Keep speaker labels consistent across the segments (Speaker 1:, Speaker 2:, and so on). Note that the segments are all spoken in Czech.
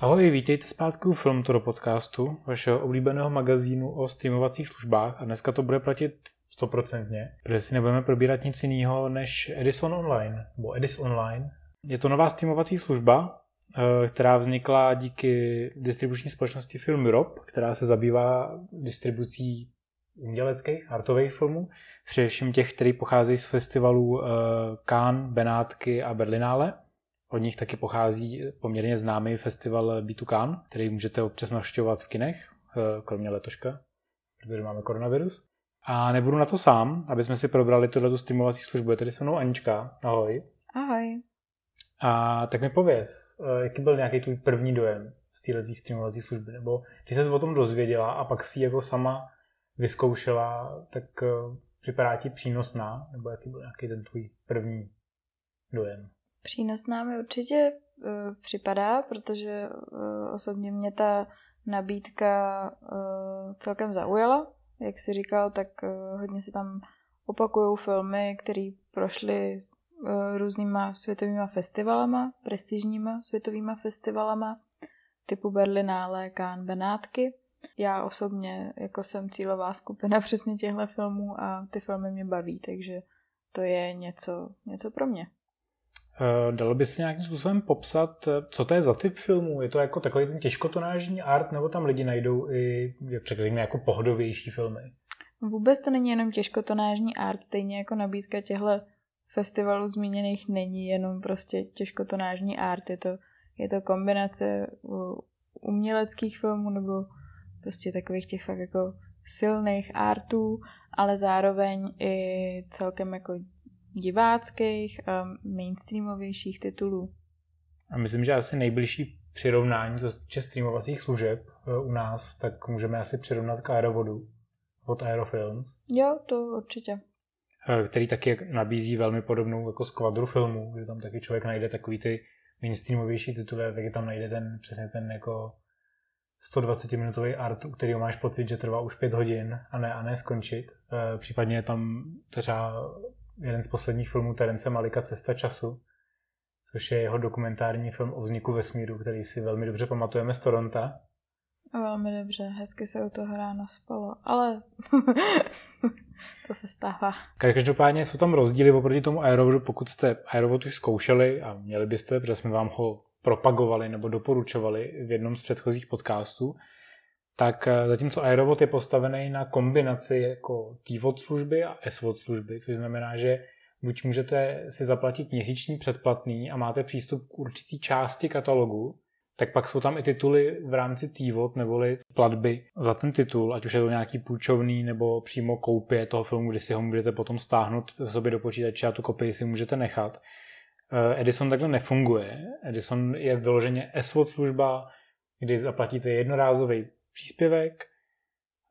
Speaker 1: Ahoj, vítejte zpátky u Filmtoro podcastu, vašeho oblíbeného magazínu o streamovacích službách a dneska to bude platit stoprocentně, protože si nebudeme probírat nic jiného než Edison Online, nebo Edis Online. Je to nová streamovací služba, eh, která vznikla díky distribuční společnosti Film Europe, která se zabývá distribucí uměleckých, artových filmů, především těch, které pocházejí z festivalů eh, Cannes, Benátky a Berlinále. Od nich taky pochází poměrně známý festival B2Can, který můžete občas navštěvovat v kinech, eh, kromě letoška, protože máme koronavirus. A nebudu na to sám, aby jsme si probrali tuhle streamovací službu. Je tady se mnou Anička. Ahoj.
Speaker 2: Ahoj.
Speaker 1: A tak mi pověz, eh, jaký byl nějaký tvůj první dojem z této streamovací služby? Nebo když jsi o tom dozvěděla a pak si jako sama vyzkoušela, tak eh, připadá ti přínosná? Nebo jaký byl nějaký ten tvůj první dojem?
Speaker 2: Přínosná mi určitě uh, připadá, protože uh, osobně mě ta nabídka uh, celkem zaujala. Jak jsi říkal, tak uh, hodně se tam opakují filmy, které prošly uh, různýma světovýma festivalama, prestižníma světovýma festivalama, typu Berlinále, Cannes, Benátky. Já osobně jako jsem cílová skupina přesně těchto filmů a ty filmy mě baví, takže to je něco, něco pro mě.
Speaker 1: Eh, dalo by se nějakým způsobem popsat, eh, co to je za typ filmů? Je to jako takový ten těžkotonážní art, nebo tam lidi najdou i, jak řekněme, jako pohodovější filmy?
Speaker 2: Vůbec to není jenom těžkotonážní art, stejně jako nabídka těchto festivalů zmíněných není jenom prostě těžkotonážní art, je to, je to kombinace uměleckých filmů nebo prostě takových těch fakt jako silných artů, ale zároveň i celkem jako diváckých a mainstreamovějších titulů.
Speaker 1: A myslím, že asi nejbližší přirovnání, co se týče streamovacích služeb e, u nás, tak můžeme asi přirovnat k Aerovodu od Aerofilms.
Speaker 2: Jo, to určitě.
Speaker 1: E, který taky nabízí velmi podobnou jako skvadru filmů, kde tam taky člověk najde takový ty mainstreamovější tituly, taky tam najde ten přesně ten jako 120-minutový art, u kterého máš pocit, že trvá už pět hodin a ne, a ne skončit. E, případně je tam třeba jeden z posledních filmů Terence Malika Cesta času, což je jeho dokumentární film o vzniku vesmíru, který si velmi dobře pamatujeme z Toronta.
Speaker 2: Velmi dobře, hezky se u toho ráno spalo, ale to se stává.
Speaker 1: Každopádně jsou tam rozdíly oproti tomu Aerovodu, pokud jste Aerovod už zkoušeli a měli byste, protože jsme vám ho propagovali nebo doporučovali v jednom z předchozích podcastů, tak eh, zatímco Aerovod je postavený na kombinaci jako T-Vod služby a S-Vod služby, což znamená, že buď můžete si zaplatit měsíční předplatný a máte přístup k určitý části katalogu, tak pak jsou tam i tituly v rámci T-Vod neboli platby za ten titul, ať už je to nějaký půjčovný nebo přímo koupě toho filmu, kdy si ho můžete potom stáhnout sobě do počítače a tu kopii si můžete nechat. Eh, Edison takhle nefunguje. Edison je vyloženě S-Vod služba, kdy zaplatíte jednorázový příspěvek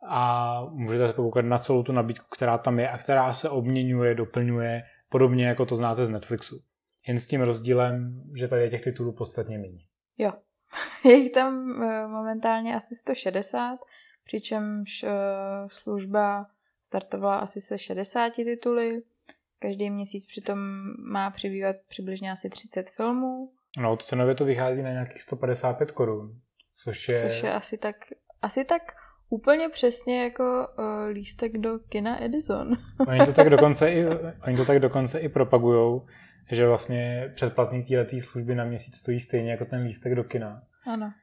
Speaker 1: a můžete se koukat na celou tu nabídku, která tam je a která se obměňuje, doplňuje, podobně jako to znáte z Netflixu. Jen s tím rozdílem, že tady je těch titulů podstatně méně.
Speaker 2: Jo, je jich tam eh, momentálně asi 160, přičemž eh, služba startovala asi se 60 tituly. Každý měsíc přitom má přibývat přibližně asi 30 filmů.
Speaker 1: No, cenově to vychází na nějakých 155 korun, což je...
Speaker 2: Což je asi tak asi tak úplně přesně jako uh, lístek do kina Edison.
Speaker 1: oni, to tak dokonce i, oni to tak dokonce i propagujou, že vlastně předplatný této služby na měsíc stojí stejně jako ten lístek do kina.
Speaker 2: Ano.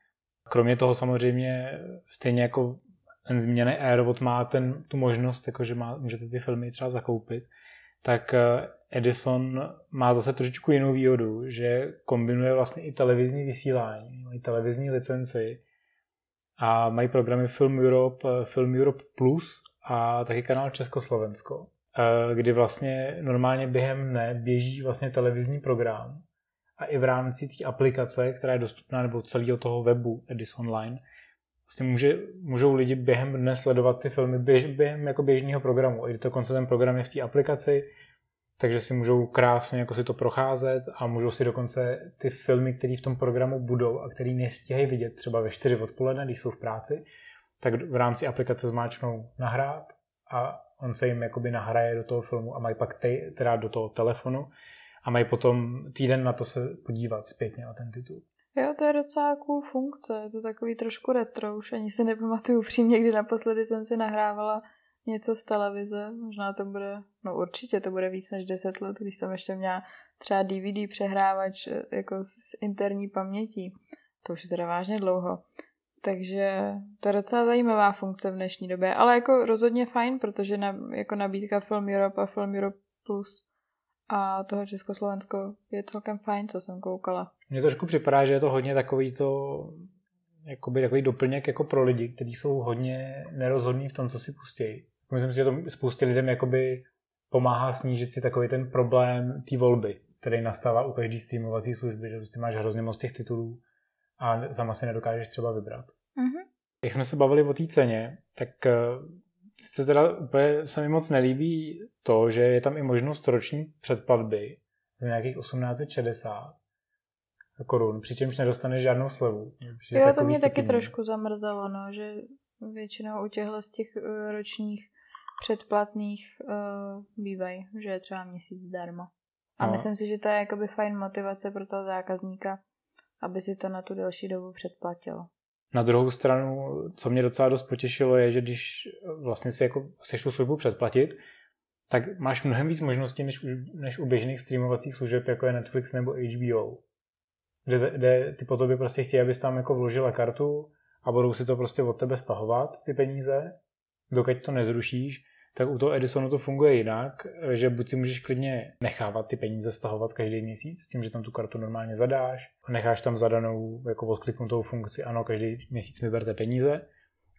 Speaker 1: Kromě toho samozřejmě stejně jako ten zmíněný Aerovod má ten, tu možnost, jako že má, můžete ty filmy třeba zakoupit, tak eh, Edison má zase trošičku jinou výhodu, že kombinuje vlastně i televizní vysílání, i televizní licenci, a mají programy Film Europe, eh, Film Europe Plus a taky kanál Československo, eh, kdy vlastně normálně během dne běží vlastně televizní program a i v rámci té aplikace, která je dostupná, nebo celého toho webu Edis Online, vlastně může, můžou lidi během dne sledovat ty filmy běž, během jako běžného programu. I dokonce ten program je v té aplikaci, takže si můžou krásně jako si to procházet a můžou si dokonce ty filmy, které v tom programu budou a který nestíhají vidět třeba ve 4 odpoledne, když jsou v práci, tak v rámci aplikace zmáčknou nahrát a on se jim jakoby nahraje do toho filmu a mají pak tej, teda do toho telefonu a mají potom týden na to se podívat zpětně na ten titul.
Speaker 2: Jo, to je docela cool funkce, je to takový trošku retro, už ani si nepamatuju upřímně, kdy naposledy jsem si nahrávala něco z televize, možná to bude, no určitě to bude víc než 10 let, když jsem ještě měla třeba DVD přehrávač eh, jako s interní pamětí. To už je teda vážně dlouho. Takže to je docela zajímavá funkce v dnešní době, ale jako rozhodně fajn, protože na, jako nabídka Film Europe a Film Europe Plus a toho Československo je celkem fajn, co jsem koukala.
Speaker 1: Mně trošku připadá, že je to hodně takový to, jakoby takový doplněk jako pro lidi, kteří jsou hodně nerozhodní v tom, co si pustí. Myslím si, že to spoustě lidem jakoby pomáhá snížit si takový ten problém té volby, který nastává u každé streamovací služby, že prostě máš hrozně moc těch titulů a sama si nedokážeš třeba vybrat.
Speaker 2: Mm-hmm.
Speaker 1: Jak jsme se bavili o té ceně, tak se teda úplně se mi moc nelíbí to, že je tam i možnost roční předplatby z nějakých 1860 korun, přičemž nedostaneš žádnou slevu.
Speaker 2: Jo, to mě taky trošku zamrzelo, no, že většinou u těchto z těch uh, ročních předplatných uh, bývají, že je třeba měsíc zdarma. A no. myslím si, že to je jakoby fajn motivace pro toho zákazníka, aby si to na tu delší dobu předplatilo.
Speaker 1: Na druhou stranu, co mě docela dost potěšilo, je, že když vlastně si jako chceš tu službu předplatit, tak máš mnohem víc možností než, než u běžných streamovacích služeb, jako je Netflix nebo HBO. Kde, kde ty po tobě prostě chtějí, abys tam jako vložila kartu a budou si to prostě od tebe stahovat, ty peníze, dokud to nezrušíš tak u toho Edisonu to funguje jinak, že buď si můžeš klidně nechávat ty peníze stahovat každý měsíc, s tím, že tam tu kartu normálně zadáš, necháš tam zadanou jako odkliknutou funkci, ano, každý měsíc mi berte peníze,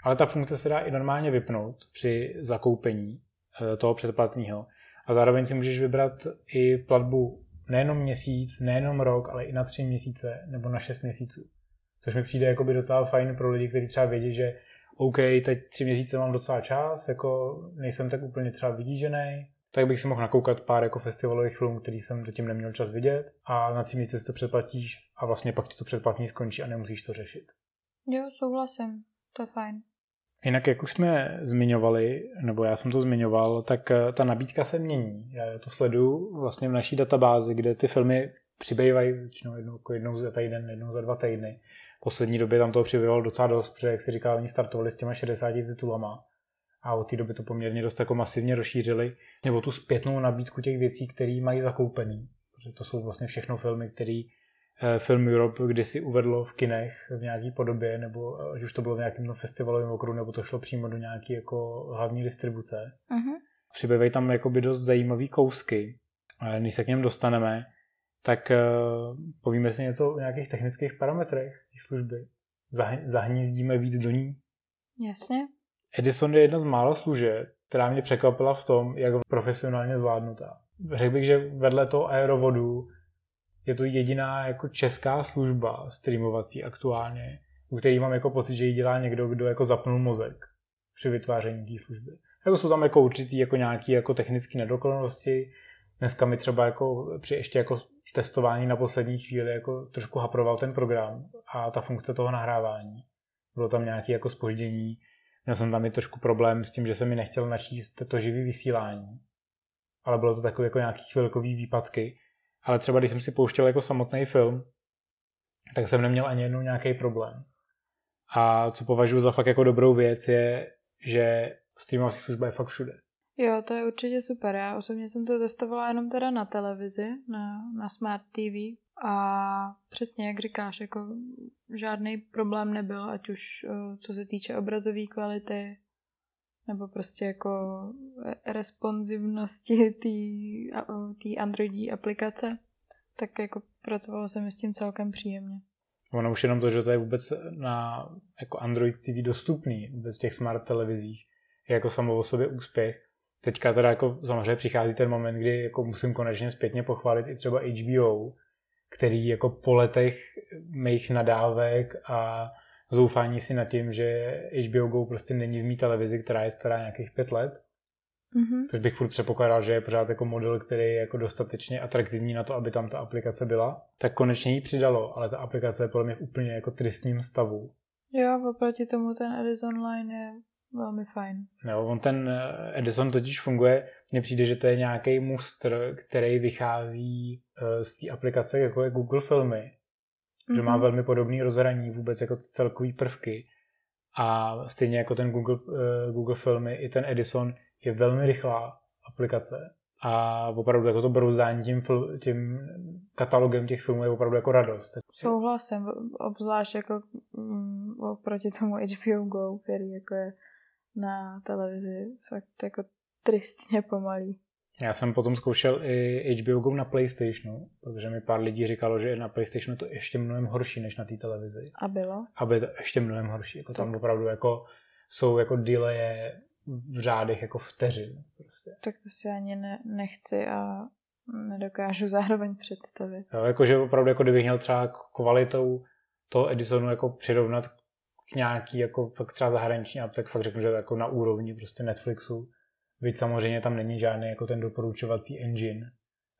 Speaker 1: ale ta funkce se dá i normálně vypnout při zakoupení eh, toho předplatného. A zároveň si můžeš vybrat i platbu nejenom měsíc, nejenom rok, ale i na tři měsíce nebo na šest měsíců. Což mi přijde jako by docela fajn pro lidi, kteří třeba vědí, že OK, teď tři měsíce mám docela čas, jako nejsem tak úplně třeba vydížený, tak bych si mohl nakoukat pár jako festivalových filmů, který jsem zatím neměl čas vidět a na tři měsíce si to předplatíš a vlastně pak ti to předplatní skončí a nemusíš to řešit.
Speaker 2: Jo, souhlasím, to je fajn.
Speaker 1: Jinak, jak už jsme zmiňovali, nebo já jsem to zmiňoval, tak eh, ta nabídka se mění. Já to sleduju vlastně v naší databázi, kde ty filmy přibývají většinou jednou, jako jednou za týden, jednou za dva týdny poslední době tam toho přibývalo docela dost, protože jak si říká, oni startovali s těma 60 titulama a od té doby to poměrně dost jako masivně rozšířili, nebo tu zpětnou nabídku těch věcí, které mají zakoupený. Protože to jsou vlastně všechno filmy, které eh, Film Europe kdysi uvedlo v kinech v nějaké podobě, nebo eh, ať už to bylo v nějakém festivalovém okruhu, nebo to šlo přímo do nějaké jako hlavní distribuce.
Speaker 2: Uh-huh.
Speaker 1: Přibývají tam jakoby dost zajímavý kousky. Než se k něm dostaneme, tak uh, povíme si něco o nějakých technických parametrech té služby. Zah- zahnízdíme víc do ní.
Speaker 2: Jasně.
Speaker 1: Edison je jedna z mála služeb, která mě překvapila v tom, jak profesionálně zvládnutá. Řekl bych, že vedle toho aerovodu je to jediná jako česká služba streamovací aktuálně, u který mám jako pocit, že ji dělá někdo, kdo jako zapnul mozek při vytváření té služby. Jako jsou tam jako určitý jako nějaký jako technické nedokonalosti. Dneska mi třeba jako při ještě jako testování na poslední chvíli jako trošku haproval ten program a ta funkce toho nahrávání. Bylo tam nějaké jako spoždění. Měl jsem tam i trošku problém s tím, že se mi nechtěl načíst to živý vysílání. Ale bylo to takové jako nějaký chvilkový výpadky. Ale třeba když jsem si pouštěl jako samotný film, tak jsem neměl ani jednou nějaký problém. A co považuji za fakt jako dobrou věc je, že streamovací služba je fakt všude.
Speaker 2: Jo, to je určitě super. Já osobně jsem to testovala jenom teda na televizi, na, na Smart TV a přesně jak říkáš, jako žádný problém nebyl, ať už eh, co se týče obrazové kvality, nebo prostě jako responsivnosti té Androidí aplikace, tak jako pracovalo se mi s tím celkem příjemně.
Speaker 1: Ono už jenom to, že to je vůbec na jako Android TV dostupný v těch smart televizích, je jako samo o sobě úspěch teďka teda jako samozřejmě přichází ten moment, kdy jako musím konečně zpětně pochválit i třeba HBO, který jako po letech mých nadávek a zoufání si nad tím, že HBO Go prostě není v mý televizi, která je stará nějakých pět let.
Speaker 2: Mm-hmm.
Speaker 1: Což bych furt předpokládal, že je pořád jako model, který je jako dostatečně atraktivní na to, aby tam ta aplikace byla. Tak konečně ji přidalo, ale ta aplikace je podle mě v úplně jako tristním stavu.
Speaker 2: Jo, oproti tomu ten Edison Line je velmi fajn.
Speaker 1: Jo, on ten eh, Edison totiž funguje, mně přijde, že to je nějaký mustr, který vychází eh, z té aplikace, jako je Google Filmy. mm-hmm. že má velmi podobný rozhraní vůbec jako celkový prvky a stejně jako ten Google, uh, Google Filmy, i ten Edison je velmi rychlá aplikace a opravdu jako to brouzdání tím, tím katalogem těch filmů je opravdu jako radost.
Speaker 2: Souhlasím, obzvlášť jako mm, oproti tomu HBO Go, který jako je na televizi fakt jako tristně pomalý.
Speaker 1: Já jsem potom zkoušel i HBO Go na PlayStationu, protože mi pár lidí říkalo, že na PlayStationu to ještě mnohem horší než na té televizi.
Speaker 2: A bylo?
Speaker 1: A bylo to ještě mnohem horší. Jako tam opravdu jako jsou jako delaye v řádech jako vteřin. Prostě.
Speaker 2: Tak to si ani ne, nechci a nedokážu zároveň představit.
Speaker 1: Jo, jakože opravdu, jako kdybych měl třeba kvalitou toho Edisonu jako přirovnat k nějaký jako fakt třeba zahraniční a tak fakt řeknu, že jako na úrovni prostě Netflixu. Víc samozřejmě tam není žádný jako ten doporučovací engine,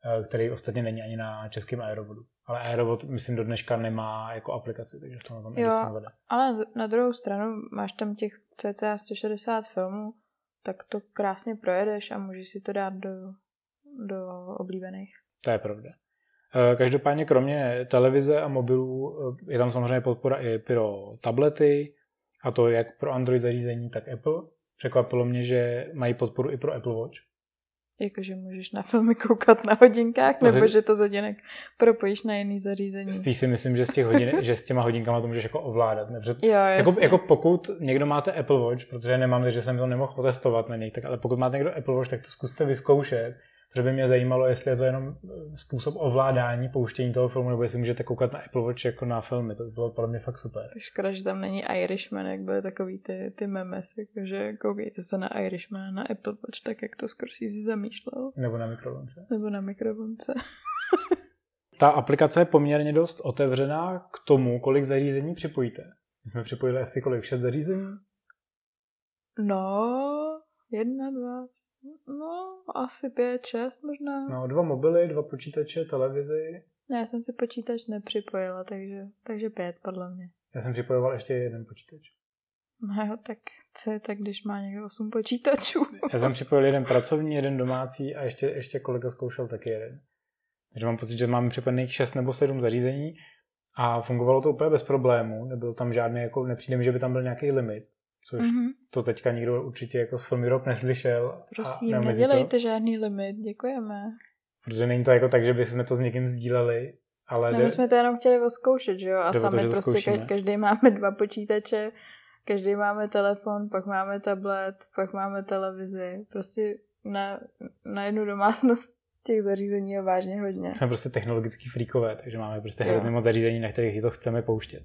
Speaker 1: eh, který ostatně není ani na českém Aerovodu. Ale Aerovod, myslím, do dneška nemá jako aplikaci, takže v tom tam jo, vede.
Speaker 2: Ale na druhou stranu máš tam těch cca 160 filmů, tak to krásně projedeš a můžeš si to dát do, do oblíbených.
Speaker 1: To je pravda. Eh, každopádně kromě televize a mobilů eh, je tam samozřejmě podpora i pro tablety, a to jak pro Android zařízení, tak Apple. Překvapilo mě, že mají podporu i pro Apple Watch.
Speaker 2: Jakože můžeš na filmy koukat na hodinkách, nebo Zase... že to z hodinek propojíš na jiný zařízení.
Speaker 1: Spíš si myslím, že, z těch hodin, že s těma hodinkama to můžeš jako ovládat. Ne? Protože, jo, jako, jako, pokud někdo máte Apple Watch, protože nemám, takže jsem to nemohl otestovat na něj, tak ale pokud máte někdo Apple Watch, tak to zkuste vyzkoušet že by mě zajímalo, jestli je to jenom eh, způsob ovládání, pouštění toho filmu, nebo jestli můžete koukat na Apple Watch jako na filmy. To by bylo podle mě fakt super.
Speaker 2: Škoda, že tam není Irishman, jak byly takový ty, ty memes, jakože koukejte se na Irishman, na Apple Watch, tak jak to skoro si zamýšlel.
Speaker 1: Nebo na mikrovlnce.
Speaker 2: Nebo na mikrovlnce.
Speaker 1: Ta aplikace je poměrně dost otevřená k tomu, kolik zařízení připojíte. My jsme připojili asi kolik? Šest zařízení?
Speaker 2: No, jedna, dva, No, asi pět, šest možná.
Speaker 1: No, dva mobily, dva počítače, televizi.
Speaker 2: Ne, já jsem si počítač nepřipojila, takže, takže pět podle mě.
Speaker 1: Já jsem připojoval ještě jeden počítač.
Speaker 2: No jo, tak co je tak, když má někdo osm počítačů?
Speaker 1: já jsem připojil jeden pracovní, jeden domácí a ještě, ještě kolega zkoušel taky jeden. Takže mám pocit, že máme připojených šest nebo sedm zařízení a fungovalo to úplně bez problému. Nebyl tam žádný, jako nepřijde mi, že by tam byl nějaký limit což mm-hmm. to teďka nikdo určitě jako z Film Europe neslyšel.
Speaker 2: Prosím, nedělejte to. žádný limit, děkujeme.
Speaker 1: Protože není to jako tak, že bychom to s někým sdíleli, ale...
Speaker 2: No, my jsme to jenom chtěli oskoušet, že jo? A sami to, prostě ka- každý máme dva počítače, každý máme telefon, pak máme tablet, pak máme televizi. Prostě na, na jednu domácnost těch zařízení je vážně hodně.
Speaker 1: Jsme prostě technologický fríkové, takže máme prostě hrozně moc zařízení, na kterých to chceme pouštět.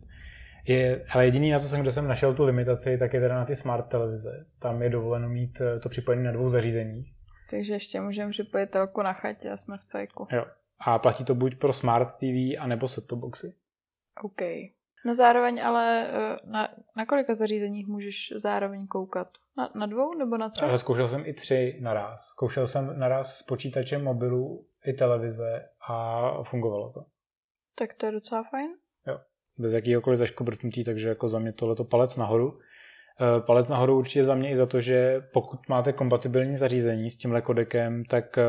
Speaker 1: Je, ale jediný, na co jsem, kde jsem našel tu limitaci, tak je teda na ty smart televize. Tam je dovoleno mít eh, to připojení na dvou zařízeních.
Speaker 2: Takže ještě můžeme připojit telku na chatě a jsme v cajku.
Speaker 1: Jo. A platí to buď pro smart TV, anebo set-top boxy.
Speaker 2: OK. No zároveň ale eh, na, na kolika zařízeních můžeš zároveň koukat? Na, na dvou nebo na třech?
Speaker 1: Ale zkoušel jsem i tři naraz. Zkoušel jsem naraz s počítačem mobilu i televize a fungovalo to.
Speaker 2: Tak to je docela fajn
Speaker 1: bez jakýhokoliv zaškobrtnutí, takže jako za mě tohleto palec nahoru. Eh, palec nahoru určitě za mě i za to, že pokud máte kompatibilní zařízení s tímhle kodekem, tak eh,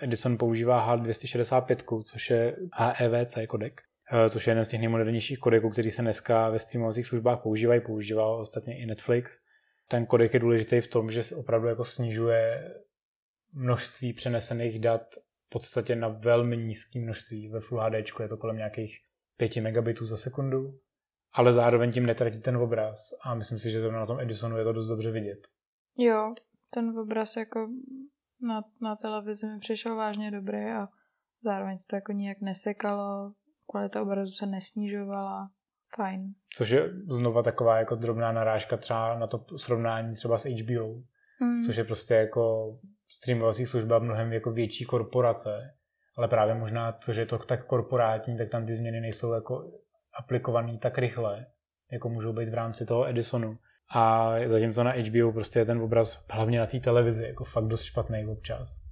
Speaker 1: Edison používá H265, což je HEVC kodek, eh, což je jeden z těch nejmodernějších kodeků, který se dneska ve streamovacích službách používají, používal ostatně i Netflix. Ten kodek je důležitý v tom, že se opravdu jako snižuje množství přenesených dat v podstatě na velmi nízké množství. Ve Full HD je to kolem nějakých 5 megabitů za sekundu, ale zároveň tím netratí ten obraz a myslím si, že zrovna na tom Edisonu je to dost dobře vidět.
Speaker 2: Jo, ten obraz jako na, na televizi mi přišel vážně dobrý a zároveň se to jako nijak nesekalo, kvalita obrazu se nesnižovala, fajn.
Speaker 1: Což je znova taková jako drobná narážka třeba na to srovnání třeba s HBO, mm. což je prostě jako streamovací služba mnohem jako větší korporace, ale právě možná to, že je to tak korporátní, tak tam ty změny nejsou jako aplikované tak rychle, jako můžou být v rámci toho Edisonu. A zatímco na HBO prostě je ten obraz hlavně na té televizi jako fakt dost špatný občas.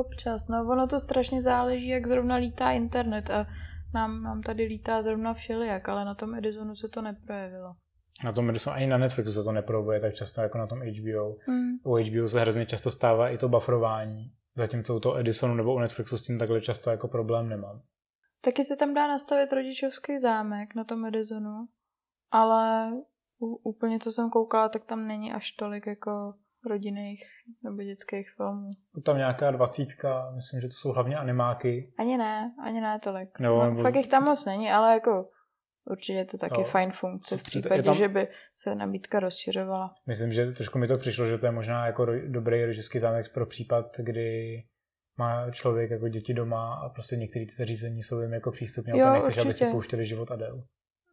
Speaker 2: Občas, no ono to strašně záleží, jak zrovna lítá internet a nám, nám tady lítá zrovna všelijak, ale na tom Edisonu se to neprojevilo.
Speaker 1: Na tom Edisonu ani na Netflixu se to neprojevuje tak často jako na tom HBO. Hmm. U HBO se hrozně často stává i to buffrování, Zatímco u toho Edisonu nebo u Netflixu s tím takhle často jako problém nemám.
Speaker 2: Taky se tam dá nastavit rodičovský zámek na tom Edisonu, ale úplně co jsem koukala, tak tam není až tolik jako rodinných nebo dětských filmů.
Speaker 1: Tam nějaká dvacítka, myslím, že to jsou hlavně animáky.
Speaker 2: Ani ne, ani ne tolik. No, no, nebo... Fakt jich tam moc není, ale jako určitě je to taky no, fajn funkce v případě, tam... že by se nabídka rozšiřovala.
Speaker 1: Myslím, že trošku mi to přišlo, že to je možná jako dobrý rodičovský zámek pro případ, kdy má člověk jako děti doma a prostě některé ty zařízení jsou jim jako přístupné a nechceš, určitě. aby si pouštěli život Adel.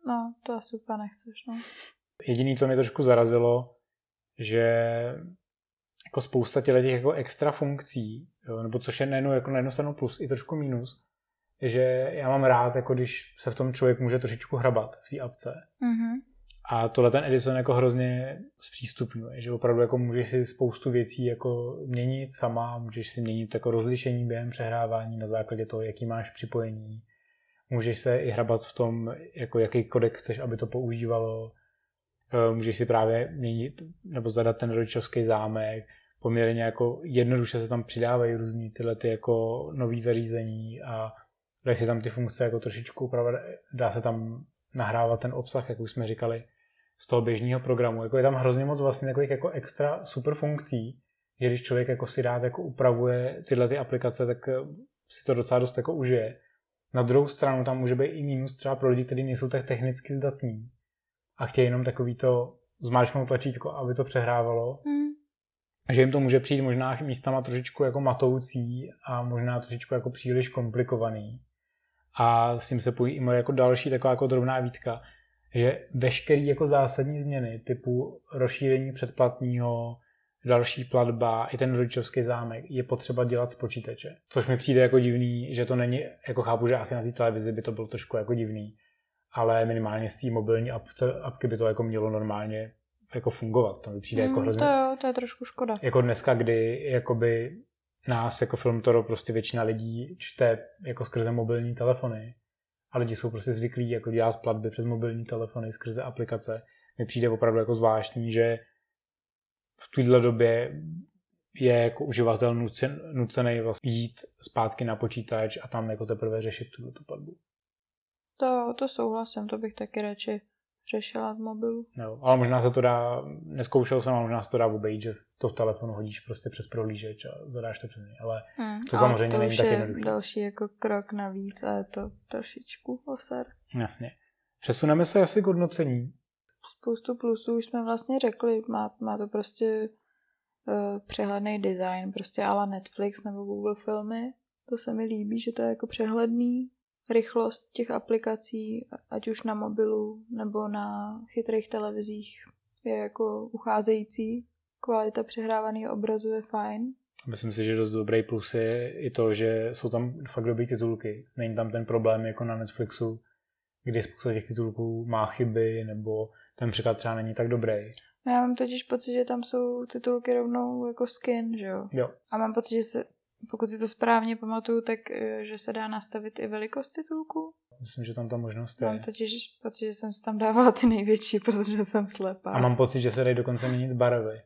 Speaker 2: No, to asi úplně nechceš, no.
Speaker 1: Jediný, co mě trošku zarazilo, že jako spousta těch jako extra funkcí, jo, nebo což je nejenom jako na jednu stranu plus i trošku minus, že já mám rád, jako když se v tom člověk může trošičku hrabat v té apce. Mm-hmm. A tohle ten Edison jako hrozně zpřístupňuje, že opravdu jako můžeš si spoustu věcí jako měnit sama, můžeš si měnit jako rozlišení během přehrávání na základě toho, jaký máš připojení. Můžeš se i hrabat v tom, jako jaký kodek chceš, aby to používalo. Eh, můžeš si právě měnit nebo zadat ten rodičovský zámek. Poměrně jako jednoduše se tam přidávají různý tyhle ty jako nový zařízení a dají si tam ty funkce jako trošičku upravit. Dá se tam nahrávat ten obsah, jak už jsme říkali, z toho běžného programu. Jako je tam hrozně moc vlastně takových jako extra super funkcí, že když člověk jako si rád jako upravuje tyhle ty aplikace, tak eh, si to docela dost jako užije. Na druhou stranu tam může být i mínus třeba pro lidi, kteří nejsou tak technicky zdatní a chtějí jenom takový to zmáčknout tlačítko, aby to přehrávalo. Hmm. Že jim to může přijít možná místama trošičku jako matoucí a možná trošičku jako příliš komplikovaný. A s tím se pojí i moje jako další taková jako drobná výtka, že veškerý jako zásadní změny typu rozšíření předplatního, další platba, i ten rodičovský zámek je potřeba dělat z počítače. Což mi přijde jako divný, že to není, jako chápu, že asi na té televizi by to bylo trošku jako divný, ale minimálně z té mobilní apce, apky by to jako mělo normálně jako fungovat. To mi přijde mm, jako hrozně...
Speaker 2: To, jo, to je trošku škoda.
Speaker 1: Jako dneska, kdy jakoby nás jako film Toro prostě většina lidí čte jako skrze mobilní telefony a lidi jsou prostě zvyklí jako dělat platby přes mobilní telefony skrze aplikace. Mi přijde opravdu jako zvláštní, že v této době je jako uživatel nucen, nucený vlastně jít zpátky na počítač a tam jako teprve řešit tu, tu platbu.
Speaker 2: To, to souhlasím, to bych taky radši řešila v mobilu.
Speaker 1: No, ale možná se to dá, neskoušel jsem, ale možná se to dá obejít, že to v telefonu hodíš prostě přes prohlížeč a zadáš to přes něj, ale hmm, to samozřejmě to není tak jednoduché.
Speaker 2: další jako krok navíc a je to trošičku oser.
Speaker 1: Jasně. Přesuneme se asi k hodnocení.
Speaker 2: Spoustu plusů už jsme vlastně řekli, má, má to prostě uh, přehledný design, prostě ala Netflix nebo Google filmy. To se mi líbí, že to je jako přehledný, rychlost těch aplikací, ať už na mobilu nebo na chytrých televizích, je jako ucházející. Kvalita přehrávaného obrazu je fajn.
Speaker 1: Myslím si, že dost dobrý plus je i to, že jsou tam fakt dobrý titulky. Není tam ten problém jako na Netflixu, kdy spousta těch titulků má chyby nebo ten překlad třeba není tak dobrý.
Speaker 2: Já mám totiž pocit, že tam jsou titulky rovnou jako skin, že jo?
Speaker 1: Jo.
Speaker 2: A mám pocit, že se pokud si to správně pamatuju, tak eh, že se dá nastavit i velikost titulku.
Speaker 1: Myslím, že tam ta možnost je.
Speaker 2: Mám totiž pocit, že jsem si tam dávala ty největší, protože jsem slepá.
Speaker 1: A mám pocit, že se dají dokonce měnit barvy.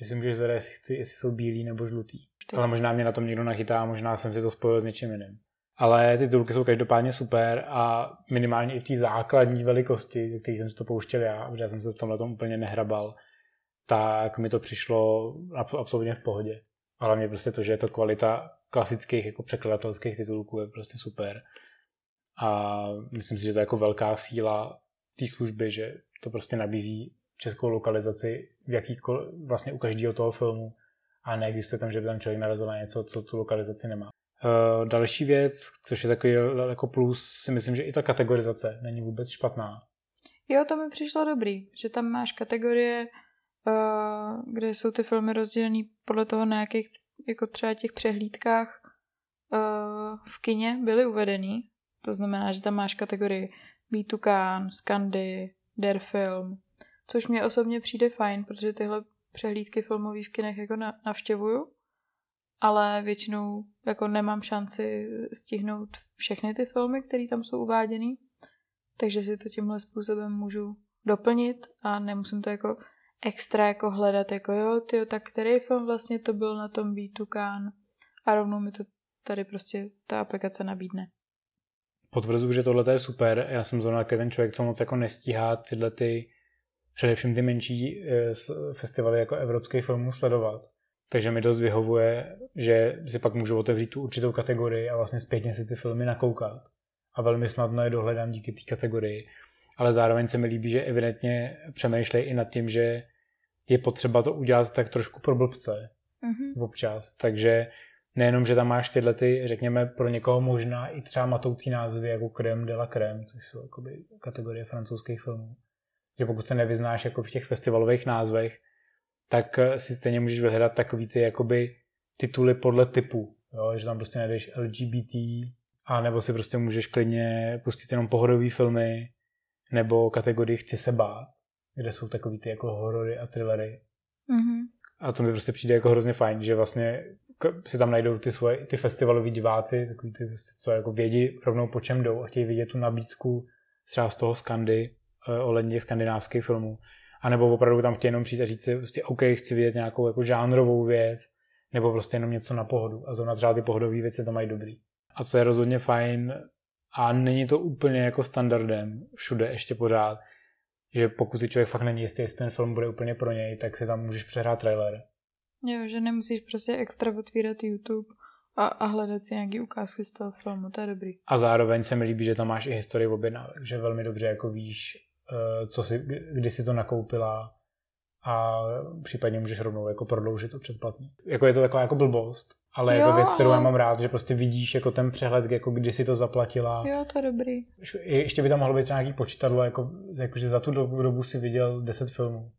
Speaker 1: Že si můžeš zadat, jestli, chci, jestli jsou bílí nebo žlutý. Ty. Ale možná mě na tom někdo nachytá, možná jsem si to spojil s něčím jiným. Ale ty titulky jsou každopádně super a minimálně i v té základní velikosti, který jsem si to pouštěl já, protože já jsem se v tomhle tom úplně nehrabal, tak mi to přišlo absolutně v pohodě. Ale hlavně prostě to, že je to kvalita klasických jako překladatelských titulků je prostě super. A myslím si, že to je jako velká síla té služby, že to prostě nabízí českou lokalizaci v jakýkoliv, vlastně u každého toho filmu a neexistuje tam, že by tam člověk narazil na něco, co tu lokalizaci nemá. Uh, další věc, což je takový jako plus, si myslím, že i ta kategorizace není vůbec špatná.
Speaker 2: Jo, to mi přišlo dobrý, že tam máš kategorie kde jsou ty filmy rozdělené podle toho, na jakých jako třeba těch přehlídkách v kině byly uvedený. To znamená, že tam máš kategorii B2Can, Scandy, Der Film, což mě osobně přijde fajn, protože tyhle přehlídky filmových v kinech jako navštěvuju, ale většinou jako nemám šanci stihnout všechny ty filmy, které tam jsou uváděny, takže si to tímhle způsobem můžu doplnit a nemusím to jako extra jako hledat, jako jo, tyjo, tak který film vlastně to byl na tom B2Can a rovnou mi to tady prostě ta aplikace nabídne.
Speaker 1: potvrzuji, že tohle je super. Já jsem zrovna ten člověk, co moc jako nestíhá tyhle ty, především ty menší eh, festivaly jako evropských filmů sledovat. Takže mi dost vyhovuje, že si pak můžu otevřít tu určitou kategorii a vlastně zpětně si ty filmy nakoukat. A velmi snadno je dohledám díky té kategorii. Ale zároveň se mi líbí, že evidentně přemýšlej i nad tím, že je potřeba to udělat tak trošku pro blbce mm-hmm. občas. Takže nejenom, že tam máš tyhle ty, řekněme, pro někoho možná i třeba matoucí názvy jako Crème de la Crème, což jsou jakoby kategorie francouzských filmů. Že pokud se nevyznáš jako v těch festivalových názvech, tak eh, si stejně můžeš vyhledat takový ty jakoby tituly podle typu, jo? že tam prostě najdeš LGBT, a nebo si prostě můžeš klidně pustit jenom pohodové filmy, nebo kategorii Chci se bát, kde jsou takový ty jako horory a thrillery. Mm-hmm. A to mi prostě přijde jako hrozně fajn, že vlastně si tam najdou ty svoje, ty festivalové diváci, takový ty, co jako vědí rovnou po čem jdou a chtějí vidět tu nabídku třeba z toho Skandy, eh, ohledně skandinávských filmů. A nebo opravdu tam chtějí jenom přijít a říct si, prostě, OK, chci vidět nějakou jako žánrovou věc, nebo prostě jenom něco na pohodu. A zrovna třeba ty pohodové věci to mají dobrý. A co je rozhodně fajn, a není to úplně jako standardem všude ještě pořád, že pokud si člověk fakt není jistý, jestli ten film bude úplně pro něj, tak si tam můžeš přehrát trailer.
Speaker 2: Jo, že nemusíš prostě extra otvírat YouTube a, a hledat si nějaký ukázky z toho filmu, to je dobrý.
Speaker 1: A zároveň se mi líbí, že tam máš i historii objednávek, že velmi dobře jako víš, eh, co si, kdy si to nakoupila a případně můžeš rovnou jako prodloužit to předplatný. Jako je to taková jako blbost, ale jo, je to věc, kterou já mám rád, že prostě vidíš jako ten přehled, jako kdy si to zaplatila.
Speaker 2: Jo, to je dobrý.
Speaker 1: Ještě by tam mohlo být třeba nějaký počítadlo, jako, jako že za tu dobu, dobu si viděl 10 filmů.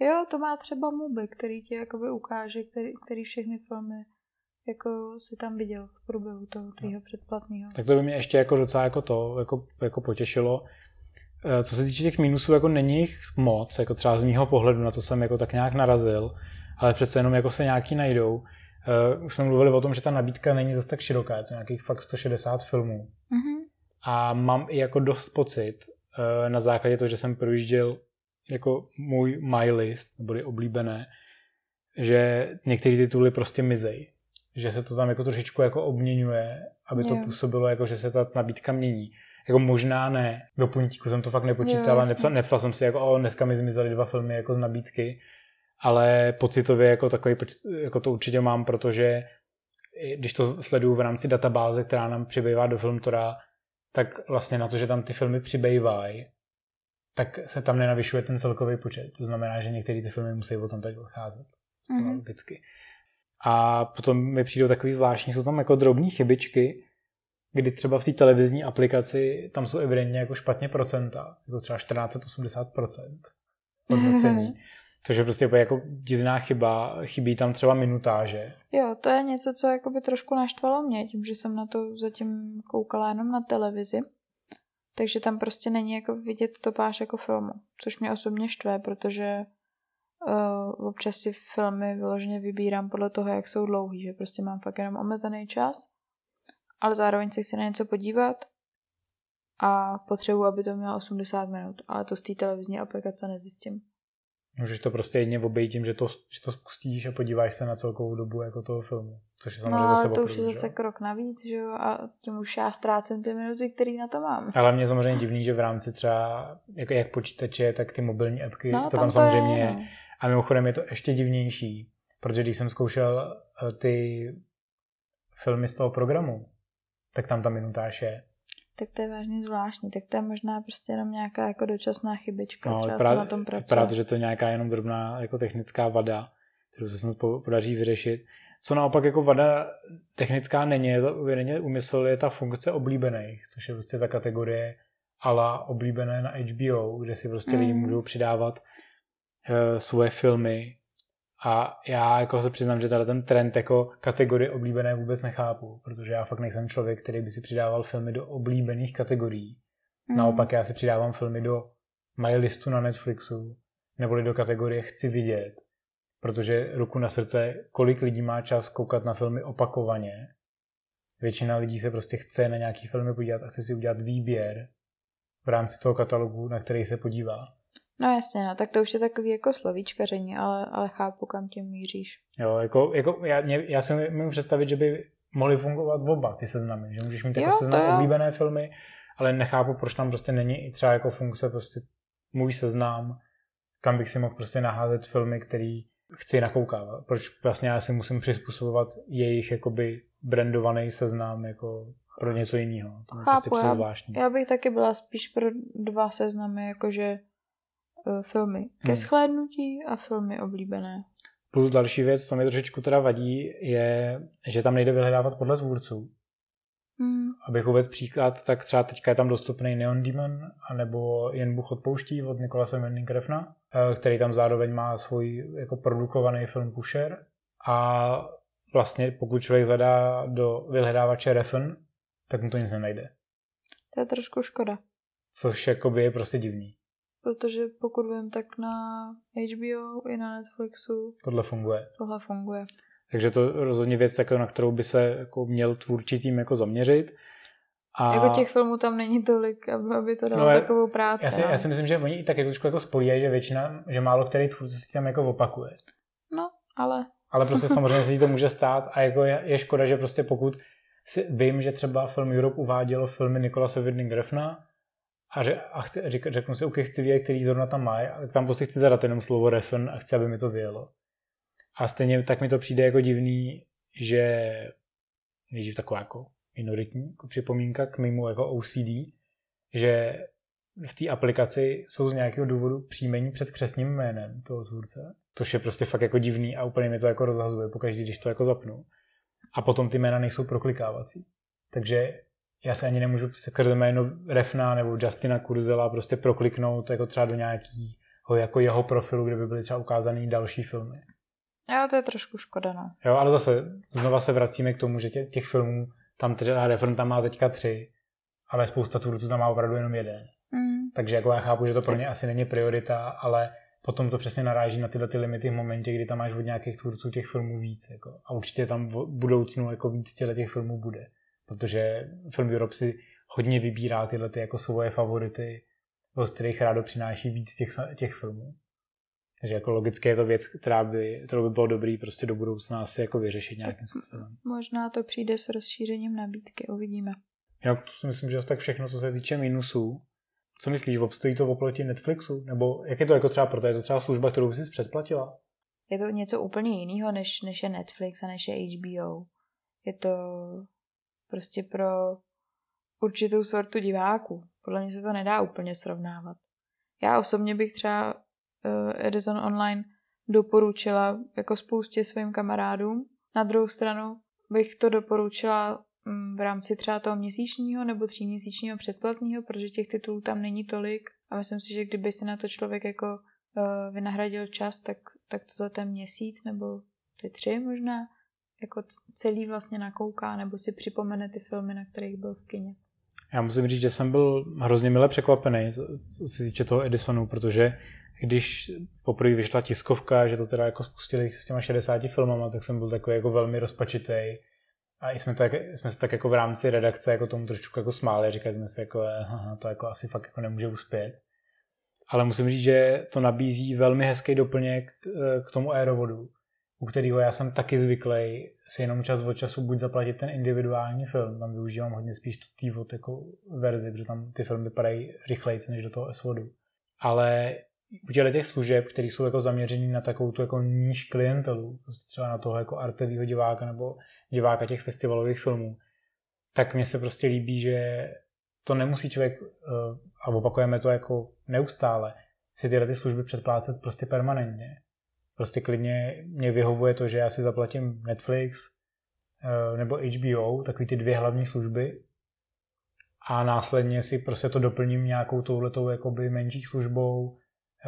Speaker 2: Jo, to má třeba Mubi, který ti jakoby ukáže, který, který všechny filmy jako si tam viděl v průběhu toho tvýho no. předplatného.
Speaker 1: Tak to by mě ještě jako docela jako to jako, jako potěšilo. Eh, co se týče těch minusů, jako není jich moc, jako třeba z mýho pohledu, na to jsem jako tak nějak narazil, ale přece jenom jako se nějaký najdou. Uh, už jsme mluvili o tom, že ta nabídka není zase tak široká, je to nějakých fakt 160 filmů. Mm-hmm. A mám i jako dost pocit, uh, na základě toho, že jsem projížděl jako můj my list, nebo oblíbené, že některé tituly prostě mizejí. Že se to tam jako trošičku jako obměňuje, aby to působilo jako, že se ta nabídka mění. Jako možná ne, do puntíku jsem to fakt nepočítal a nepsal, nepsal jsem si jako, o, dneska mi zmizely dva filmy jako z nabídky, ale pocitově jako takový, jako to určitě mám, protože když to sleduju v rámci databáze, která nám přibývá do Filmtora, tak vlastně na to, že tam ty filmy přibývají, tak se tam nenavyšuje ten celkový počet. To znamená, že některé ty filmy musí o tom tak odcházet. mm-hmm. logicky. A potom mi přijdou takový zvláštní, jsou tam jako drobné chybičky, kdy třeba v té televizní aplikaci tam jsou evidentně jako špatně procenta, jako třeba 1480% hodnocení. Což je prostě jako divná chyba, chybí tam třeba minutáže.
Speaker 2: Jo, to je něco, co jako by trošku naštvalo mě, tím, že jsem na to zatím koukala jenom na televizi. Takže tam prostě není jako vidět stopáž jako filmu, což mě osobně štve, protože uh, občas si filmy vyloženě vybírám podle toho, jak jsou dlouhý, že prostě mám fakt jenom omezený čas, ale zároveň se chci na něco podívat a potřebuji, aby to mělo 80 minut, ale to z té televizní aplikace nezjistím.
Speaker 1: Můžeš to prostě jedně obejít tím, že to, že to spustíš a podíváš se na celkovou dobu jako toho filmu. Což je samozřejmě
Speaker 2: no,
Speaker 1: zase
Speaker 2: to už je zase krok navíc, že jo, a tím už já ztrácím ty minuty, které na to mám.
Speaker 1: Ale mě samozřejmě divný, že v rámci třeba jako jak počítače, tak ty mobilní appky, no, to tam, tam to samozřejmě je. No. A mimochodem je to ještě divnější, protože když jsem zkoušel eh, ty filmy z toho programu, tak tam ta minutáž je
Speaker 2: tak to je vážně zvláštní. Tak to je možná prostě jenom nějaká jako dočasná chybička. No,
Speaker 1: Třeba právě, na tom Právě, že to je nějaká jenom drobná jako technická vada, kterou se snad podaří vyřešit. Co naopak jako vada technická není, je to uvědeně úmysl, je ta funkce oblíbených, což je prostě ta kategorie ala oblíbené na HBO, kde si prostě mm. lidi můžou přidávat uh, svoje filmy a já jako se přiznám, že tady ten trend jako kategorie oblíbené vůbec nechápu, protože já fakt nejsem člověk, který by si přidával filmy do oblíbených kategorií. Mm. Naopak já si přidávám filmy do my listu na Netflixu, neboli do kategorie chci vidět, protože ruku na srdce, kolik lidí má čas koukat na filmy opakovaně. Většina lidí se prostě chce na nějaký filmy podívat a chce si udělat výběr v rámci toho katalogu, na který se podívá.
Speaker 2: No jasně, no, tak to už je takový jako slovíčkaření, ale, ale chápu, kam tím míříš.
Speaker 1: Jo, jako, jako já, mě, já si můžu představit, že by mohly fungovat oba ty seznamy, že můžeš mít jako
Speaker 2: Jo,
Speaker 1: seznam oblíbené filmy, ale nechápu, proč tam prostě není i třeba jako funkce prostě můj seznam, kam bych si mohl prostě naházet filmy, který chci nakoukávat. Proč vlastně já si musím přizpůsobovat jejich jakoby brandovaný seznam jako pro něco jiného. To mi
Speaker 2: Chápu,
Speaker 1: prostě
Speaker 2: já-. Já bych taky byla spíš pro dva seznamy, jakože filmy ke
Speaker 1: Hmm.
Speaker 2: shlédnutí a filmy oblíbené.
Speaker 1: Plus další věc, co mi trošičku teda vadí, je, že tam nejde vyhledávat podle tvůrců.
Speaker 2: Hmm.
Speaker 1: Abych uvedl příklad, tak třeba teďka je tam dostupný Neon Demon, anebo Jen Bůh odpouští od Nikolase Winding Refna, eh, který tam zároveň má svůj jako produkovaný film Pusher. A vlastně pokud člověk zadá do vyhledávače Refn, tak mu to nic nenajde.
Speaker 2: To je trošku škoda,
Speaker 1: Což jakoby je prostě divný.
Speaker 2: Protože pokud vím, tak na HBO i na Netflixu
Speaker 1: Tohle funguje.
Speaker 2: tohle funguje.
Speaker 1: Takže to rozhodně věc, jako, na kterou by se jako měl tvůrčí tým jako zaměřit. A
Speaker 2: Jako těch filmů tam není tolik, aby, aby to dalo
Speaker 1: No,
Speaker 2: takovou práci.
Speaker 1: já, si,
Speaker 2: no.
Speaker 1: já si myslím, že oni i tak jako trošku jako spolíhají, že většina, že málo který tvůrce si tam jako opakuje.
Speaker 2: no, ale
Speaker 1: Ale prostě samozřejmě jí to může stát a jako je, je škoda, že prostě pokud si, vím, že třeba film Europe uvádělo filmy Nikolase Winding Refna a, že, a chci, řek, řeknu si, OK, chci vědět, který zrovna tam má, a tam prostě chci zadat jenom slovo Refn a chci, aby mi to vyjelo. A stejně tak mi to přijde jako divný, že nejdřív taková jako minoritní jako připomínka k mému jako OCD, že v té aplikaci jsou z nějakého důvodu příjmení před křesním jménem toho tvůrce, což je prostě fakt jako divný a úplně mi to jako rozhazuje pokaždý, když to jako zapnu. A potom ty jména nejsou proklikávací. Takže já se ani nemůžu skrze jméno Refna nebo Justina Kurzela prostě prokliknout jako třeba do nějakého jako jeho profilu, kde by byly třeba ukázané další filmy.
Speaker 2: jo, to je trošku škoda, no.
Speaker 1: Jo, ale zase znova se vracíme k tomu, že tě, těch filmů, tam třeba Refn tam má teďka tři, ale spousta tvůrců tam má opravdu jenom jeden.
Speaker 2: Mm.
Speaker 1: Takže jako já chápu, že to pro ně asi není priorita, ale potom to přesně naráží na tyhle ty limity v momentě, kdy tam máš od nějakých tvůrců těch filmů víc. Jako. A určitě tam v budoucnu jako víc těle těch filmů bude. Protože Film Europe si hodně vybírá tyhle ty jako svoje favority, od kterých rádo přináší víc těch, těch filmů. Takže jako logicky je to věc, která by, kterou by bylo dobrý prostě do budoucna asi jako vyřešit nějakým způsobem.
Speaker 2: Možná to přijde s rozšířením nabídky, uvidíme.
Speaker 1: Jinak to si myslím, že tak všechno, co se týče minusů. Co myslíš, obstojí to oproti Netflixu? Nebo jak je to jako třeba pro to? Je to třeba služba, kterou bys si předplatila?
Speaker 2: Je to něco úplně jiného, než, než je Netflix a než je HBO. Je to prostě pro určitou sortu diváků. Podle mě se to nedá úplně srovnávat. Já osobně bych třeba uh, Edison Online doporučila jako spoustě svým kamarádům. Na druhou stranu bych to doporučila mm, v rámci třeba toho měsíčního nebo tříměsíčního předplatního, protože těch titulů tam není tolik a myslím si, že kdyby si na to člověk jako uh, vynahradil čas, tak, tak to za ten měsíc nebo ty tři možná jako celý vlastně nakouká nebo si připomene ty filmy, na kterých byl v kině.
Speaker 1: Já musím říct, že jsem byl hrozně mile překvapený, co se týče toho Edisonu, protože když poprvé vyšla tiskovka, že to teda jako spustili s těma 60 filmama, tak jsem byl takový jako velmi rozpačitý. A jsme, tak, jsme se tak jako v rámci redakce jako tomu trošku jako smáli, říkali jsme si jako, eh, haha, to jako asi fakt jako nemůže uspět. Ale musím říct, že to nabízí velmi hezký doplněk eh, k tomu aerovodu, u kterého já jsem taky zvyklý si jenom čas od času buď zaplatit ten individuální film, tam využívám hodně spíš tu T-Vod jako verzi, protože tam ty filmy vypadají rychleji než do toho SVODu. Ale u těch služeb, které jsou jako zaměřený na takovou tu jako níž klientelu, prostě třeba na toho jako artového diváka nebo diváka těch festivalových filmů, tak mně se prostě líbí, že to nemusí člověk, eh, a opakujeme to jako neustále, si tyhle ty služby předplácet prostě permanentně. Prostě klidně mě vyhovuje to, že já si zaplatím Netflix eh, nebo HBO, takový ty dvě hlavní služby, a následně si prostě to doplním nějakou touhletou jakoby menší službou,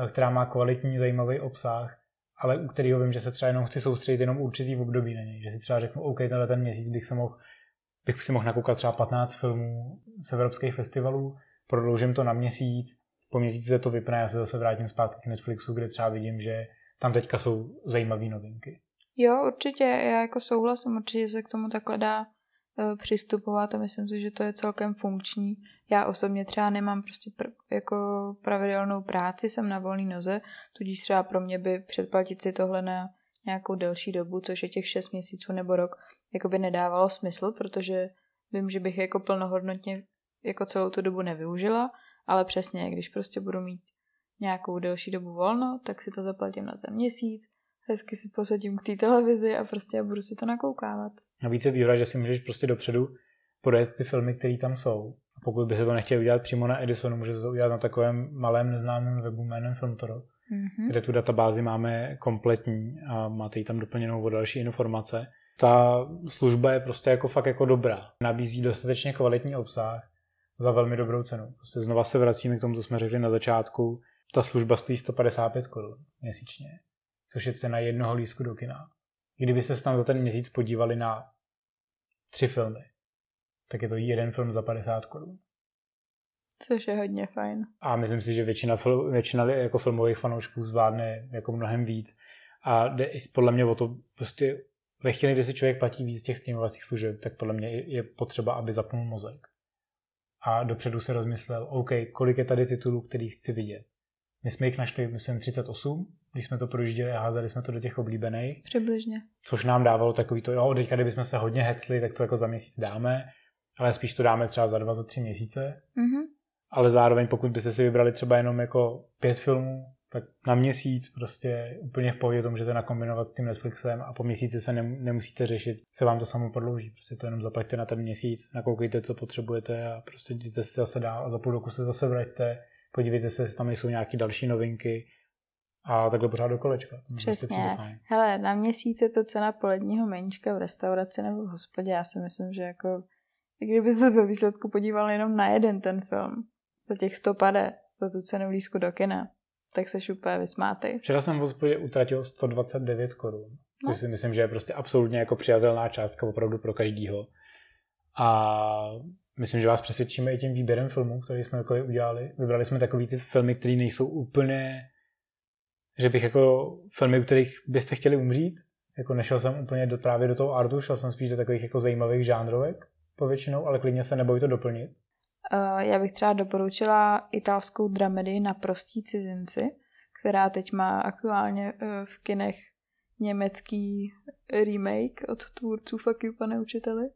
Speaker 1: eh, která má kvalitní, zajímavý obsah, ale u kterého vím, že se třeba jenom chci soustředit jenom určitý období na něj. Že si třeba řeknu, OK, tenhle ten měsíc bych se mohl, bych si mohl nakoukat třeba 15 filmů z evropských festivalů, prodloužím to na měsíc, po měsíci se to vypne, já se zase vrátím zpátky k Netflixu, kde třeba vidím, že tam teďka jsou zajímavé novinky.
Speaker 2: Jo, určitě, já jako souhlasím, určitě se k tomu takhle dá uh, přistupovat a myslím si, že to je celkem funkční. Já osobně třeba nemám prostě pr- jako pravidelnou práci, jsem na volné noze, tudíž třeba pro mě by předplatit si tohle na nějakou delší dobu, což je těch 6 měsíců nebo rok, jakoby nedávalo smysl, protože vím, že bych jako plnohodnotně jako celou tu dobu nevyužila, ale přesně, když prostě budu mít nějakou delší dobu volno, tak si to zaplatím na ten měsíc, hezky si posadím k té televizi a prostě budu si to nakoukávat.
Speaker 1: A více výhoda, že si můžeš prostě dopředu podat ty filmy, které tam jsou. A pokud by se to nechtěl udělat přímo na Edisonu, může to udělat na takovém malém neznámém webu jménem Filmtoro, mm-hmm. kde tu databázi máme kompletní a máte ji tam doplněnou o další informace. Ta služba je prostě jako fakt jako dobrá. Nabízí dostatečně kvalitní obsah za velmi dobrou cenu. Prostě znova se vracíme k tomu, co jsme řekli na začátku. Ta služba stojí 155 korun měsíčně, což je cena jednoho lístku do kina. Kdybyste se tam za ten měsíc podívali na tři filmy, tak je to jeden film za 50 korun.
Speaker 2: Což je hodně fajn.
Speaker 1: A myslím si, že většina, většina jako filmových fanoušků zvládne jako mnohem víc. A jde podle mě o to, prostě ve chvíli, kdy si člověk platí víc těch streamovacích služeb, tak podle mě je potřeba, aby zapnul mozek. A dopředu se rozmyslel, OK, kolik je tady titulů, který chci vidět. My jsme jich našli, myslím, 38, když jsme to projížděli a házeli jsme to do těch oblíbených.
Speaker 2: Přibližně.
Speaker 1: Což nám dávalo takový to, jo, teďka kdybychom se hodně hecli, tak to jako za měsíc dáme, ale spíš to dáme třeba za dva, za tři měsíce. Mm-hmm. Ale zároveň, pokud byste si vybrali třeba jenom jako pět filmů, tak na měsíc prostě úplně v pohodě to můžete nakombinovat s tím Netflixem a po měsíci se nemusíte řešit, se vám to samo prodlouží. Prostě to jenom zaplaťte na ten měsíc, nakoukejte, co potřebujete a prostě jděte si zase dál a za půl roku se zase vraťte, podívejte se, jestli tam nejsou nějaké další novinky a takhle pořád do kolečka.
Speaker 2: Přesně. Hele, na měsíc je to cena poledního meníčka v restauraci nebo v hospodě. Já si myslím, že jako kdyby se ve výsledku podíval jenom na jeden ten film, za těch 100 pade, za tu cenu lísku do kina, tak se úplně vysmátej.
Speaker 1: Včera jsem v hospodě utratil 129 korun. No. Což si myslím, že je prostě absolutně jako přijatelná částka opravdu pro každýho. A myslím, že vás přesvědčíme i tím výběrem filmů, který jsme jako udělali. Vybrali jsme takový ty filmy, které nejsou úplně, že bych jako filmy, u kterých byste chtěli umřít. Jako nešel jsem úplně do, právě do toho artu, šel jsem spíš do takových jako zajímavých žánrovek povětšinou, ale klidně se neboj to doplnit.
Speaker 2: Eh, já bych třeba doporučila italskou dramedii na prostí cizinci, která teď má aktuálně eh, v kinech německý remake od tvůrců Fuck you, pane učiteli.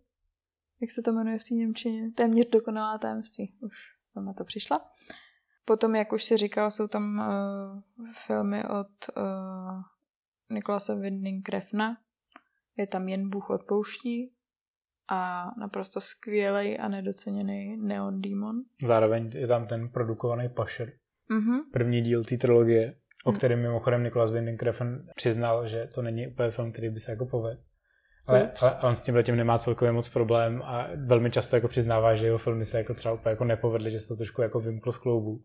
Speaker 2: Jak se to jmenuje v té Němčině? Téměř dokonalá tajemství. Už jsem na to přišla. Potom, jak už si říkal, jsou tam uh, filmy od uh, Nikolase Winding Krefna. Je tam Jen Bůh odpouští, a naprosto skvělý a nedoceněný Neon Demon.
Speaker 1: Zároveň je tam ten produkovaný Pasher. Mm-hmm. První díl té trilogie, o mhm. kterém mimochodem Nicholas Winding Refn přiznal, že to není úplně film, který by se jako povedl. Ale, ale on s tím letím nemá celkově moc problém a velmi často jako přiznává, že jeho filmy se jako třeba úplně jako nepovedly, že se to trošku jako vymklo z kloubu.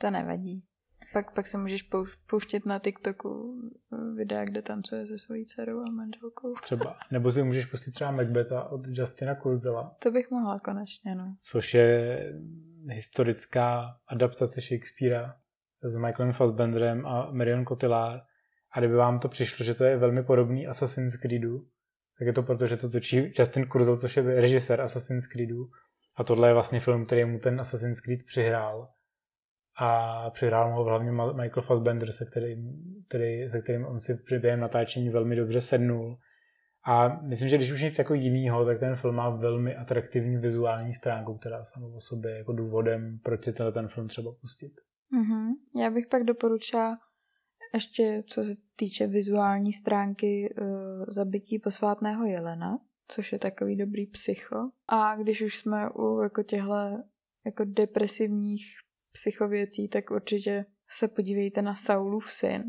Speaker 2: To nevadí. Pak, pak se můžeš pouštět na TikToku eh, videa, kde tancuje se svojí dcerou a manželkou.
Speaker 1: Třeba. Nebo si můžeš pustit třeba Macbeta od Justina Kurzela.
Speaker 2: To bych mohla konečně, no.
Speaker 1: Což je historická adaptace Shakespearea s Michaelem Fassbenderem a Marion Cotillard. A kdyby vám to přišlo, že to je velmi podobný Assassin's Creedu, tak je to proto, že to točí Justin Kurzel, což je režisér Assassin's Creedu. A tohle je vlastně film, který mu ten Assassin's Creed přihrál a přihrál ho hlavně Michael Fassbender, se kterým, který, se kterým on si při během natáčení velmi dobře sednul. A myslím, že když už nic jako jinýho, tak ten film má velmi atraktivní vizuální stránku, která sama o sobě jako důvodem, proč si ten film třeba pustit.
Speaker 2: Mm-hmm. Já bych pak doporučila ještě, co se týče vizuální stránky uh, zabití posvátného jelena, což je takový dobrý psycho. A když už jsme u jako těchto jako depresivních psychověcí, tak určitě se podívejte na Saulův syn,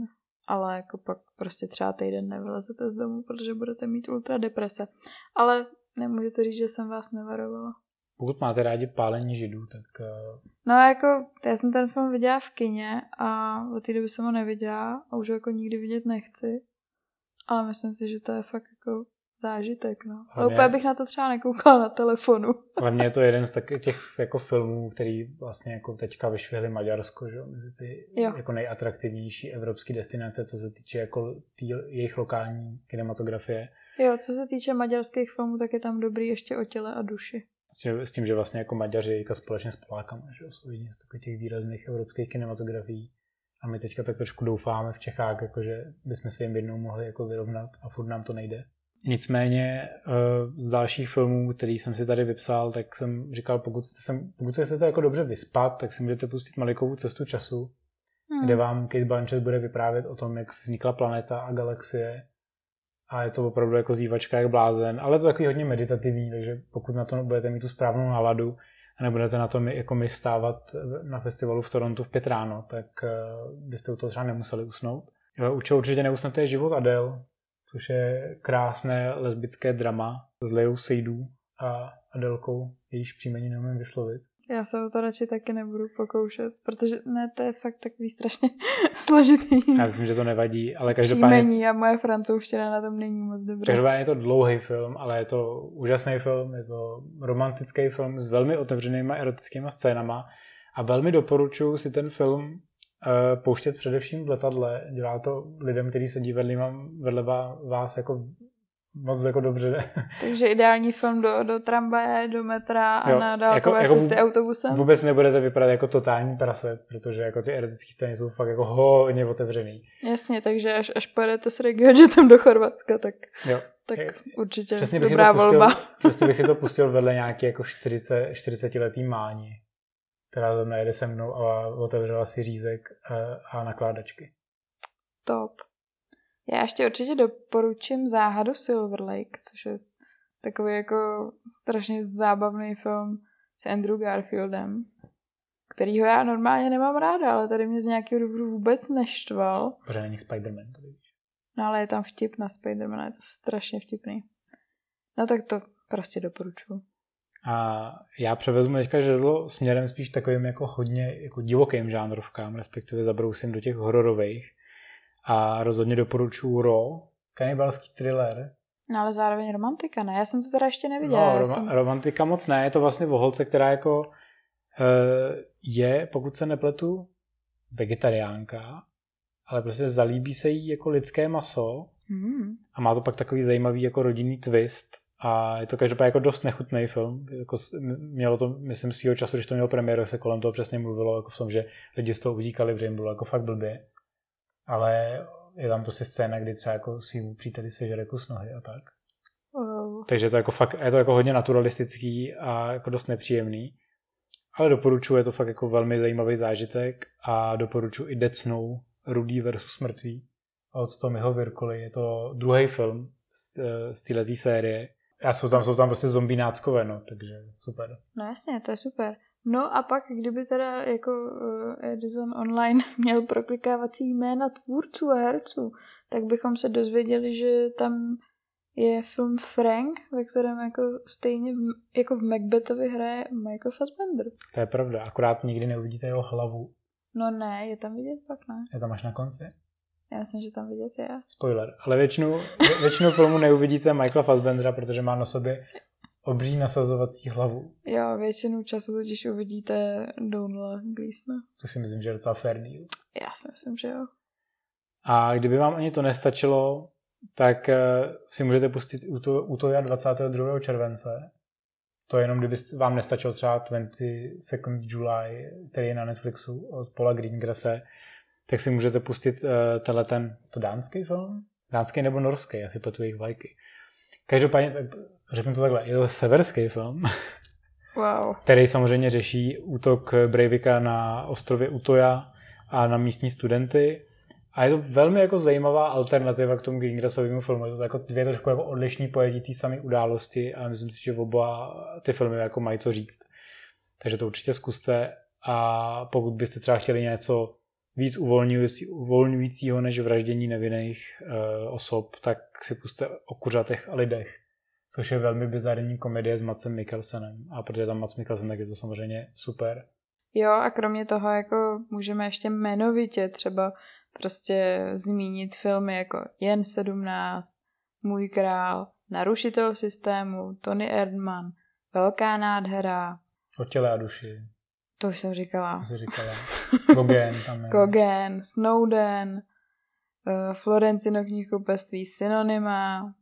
Speaker 2: ale jako pak prostě třeba týden nevylezete z domu, protože budete mít ultra deprese. Ale nemůžete říct, že jsem vás nevarovala.
Speaker 1: Pokud máte rádi pálení židů, tak... Uh...
Speaker 2: No jako, já jsem ten film viděla v kině a od té doby jsem ho neviděla a už ho jako nikdy vidět nechci. Ale myslím si, že to je fakt jako zážitek, no. Hlavně, Ale úplně bych na to třeba nekoukala na telefonu.
Speaker 1: Hlavně je to jeden z tak, těch jako filmů, který vlastně jako teďka vyšvihli Maďarsko, že mezi ty jo. jako nejatraktivnější evropské destinace, co se týče jako tý, jejich lokální kinematografie.
Speaker 2: Jo, co se týče maďarských filmů, tak je tam dobrý ještě o těle a duši.
Speaker 1: S tím, že vlastně jako Maďaři jako společně s Polákama, že jsou jedni z takových těch výrazných evropských kinematografií. A my teďka tak trošku doufáme v Čechách, jako že bychom se jim jednou mohli jako vyrovnat a furt nám to nejde. Nicméně eh, z dalších filmů, který jsem si tady vypsal, tak jsem říkal, pokud, jste sem, pokud se chcete jako dobře vyspat, tak si můžete pustit Malikovou cestu času, hmm. kde vám Kate Blanchett bude vyprávět o tom, jak vznikla planeta a galaxie. A je to opravdu jako zývačka jak blázen, ale je to takový hodně meditativní, takže pokud na to budete mít tu správnou náladu a nebudete na to jako my stávat na festivalu v Torontu v pět ráno, tak eh, byste u toho třeba nemuseli usnout. U čeho určitě neusnete je život Adele, což je krásné lesbické drama s Leou Seydou a Adelkou, jejíž příjmení neumím vyslovit.
Speaker 2: Já se o to radši taky nebudu pokoušet, protože ne, to je fakt takový strašně složitý.
Speaker 1: Já myslím, že to nevadí, ale každopádně...
Speaker 2: Příjmení a moje francouzština na tom není moc dobrá.
Speaker 1: Každopádně je to dlouhý film, ale je to úžasný film, je to romantický film s velmi otevřenýma erotickými scénama a velmi doporučuji si ten film Eh, pouštět především v letadle. Dělá to lidem, kteří sedí vedle, vedle vás jako moc jako dobře.
Speaker 2: Takže ideální film do, do tramvaje, do metra a jo, na dálkové jako, cesty
Speaker 1: jako
Speaker 2: autobusem.
Speaker 1: Vůbec nebudete vypadat jako totální prase, protože jako ty erotické scény jsou fakt jako hodně otevřený.
Speaker 2: Jasně, takže až, až pojedete s tam do Chorvatska, tak, jo. tak určitě přesně dobrá
Speaker 1: pustil,
Speaker 2: volba.
Speaker 1: Přesně bych si to pustil vedle nějaký jako 40, 40 letý mání která tam najede se mnou a otevřela si řízek a nakládačky.
Speaker 2: Top. Já ještě určitě doporučím Záhadu Silver Lake, což je takový jako strašně zábavný film s Andrew Garfieldem, kterýho já normálně nemám ráda, ale tady mě z nějakého důvodu vůbec neštval.
Speaker 1: Protože není Spider-Man, to víš.
Speaker 2: No ale je tam vtip na Spider-Mana, je to strašně vtipný. No tak to prostě doporučuji.
Speaker 1: A já převezmu teďka žezlo směrem spíš takovým jako hodně jako divokým žánrovkám, respektive zabrousím do těch hororových. A rozhodně doporučuji Ro, kanibalský thriller.
Speaker 2: No ale zároveň romantika, ne? Já jsem to teda ještě neviděla.
Speaker 1: No,
Speaker 2: rom- jsem...
Speaker 1: romantika moc ne, je to vlastně o holce, která jako uh, je, pokud se nepletu, vegetariánka, ale prostě zalíbí se jí jako lidské maso mm. a má to pak takový zajímavý jako rodinný twist, a je to každopádně jako dost nechutný film. Jako mělo to, myslím, svýho času, když to mělo premiéru, se kolem toho přesně mluvilo, jako v tom, že lidi z toho utíkali, protože jim bylo jako fakt blbě. Ale je tam prostě scéna, kdy třeba jako svým příteli sežere kus nohy a tak. Wow. Takže to jako fakt, je to jako hodně naturalistický a jako dost nepříjemný. Ale doporučuji, je to fakt jako velmi zajímavý zážitek a doporučuji i Decnou Rudý versus mrtvý od Tommyho Virkoli. Je to druhý film z, z této série já jsou tam, jsou tam prostě zombie náckové, no, takže super.
Speaker 2: No jasně, to je super. No a pak, kdyby teda jako uh, Edison Online měl proklikávací jména tvůrců a herců, tak bychom se dozvěděli, že tam je film Frank, ve kterém jako stejně v, jako v Macbethovi hraje Michael Fassbender.
Speaker 1: To je pravda, akorát nikdy neuvidíte jeho hlavu.
Speaker 2: No ne, je tam vidět pak ne.
Speaker 1: Je tam až na konci?
Speaker 2: Já myslím, že tam vidět je.
Speaker 1: Spoiler. Ale většinu, většinu filmu neuvidíte Michaela Fassbendera, protože má na sobě obří nasazovací hlavu.
Speaker 2: Jo, většinu času totiž uvidíte Donla Gleesona.
Speaker 1: To si myslím, že je docela fair deal.
Speaker 2: Já si myslím, že jo.
Speaker 1: A kdyby vám ani to nestačilo, tak eh, si můžete pustit u to 22. července. To je jenom, kdyby vám nestačilo třeba 20 Second July, který je na Netflixu od Paula Greengrassa, tak si můžete pustit uh, tenhle ten, to dánský film? Dánský nebo norský, já si pletu jejich vlajky. Každopádně, řeknu to takhle, je to severský film,
Speaker 2: wow.
Speaker 1: který samozřejmě řeší útok Breivika na ostrově Utoja a na místní studenty. A je to velmi jako zajímavá alternativa k tomu Greengrassovému filmu. Je to jako dvě trošku jako odlišní pojetí té samé události a myslím si, že oba ty filmy jako mají co říct. Takže to určitě zkuste a pokud byste třeba chtěli něco víc uvolňujícího než vraždění nevinných uh, osob, tak si puste o kuřatech a lidech, což je velmi bizarní komedie s Macem Mikkelsenem. A protože tam Mac Mikkelsen, tak je to samozřejmě super.
Speaker 2: Jo, a kromě toho jako můžeme ještě jmenovitě třeba prostě zmínit filmy jako Jen 17, Můj král, Narušitel systému, Tony Erdman, Velká nádhera.
Speaker 1: O těle a duši.
Speaker 2: To už jsem říkala.
Speaker 1: To jsi říkala. Gogen tam je.
Speaker 2: Gogen, Snowden, uh, Florencino knihkupectví Synonyma,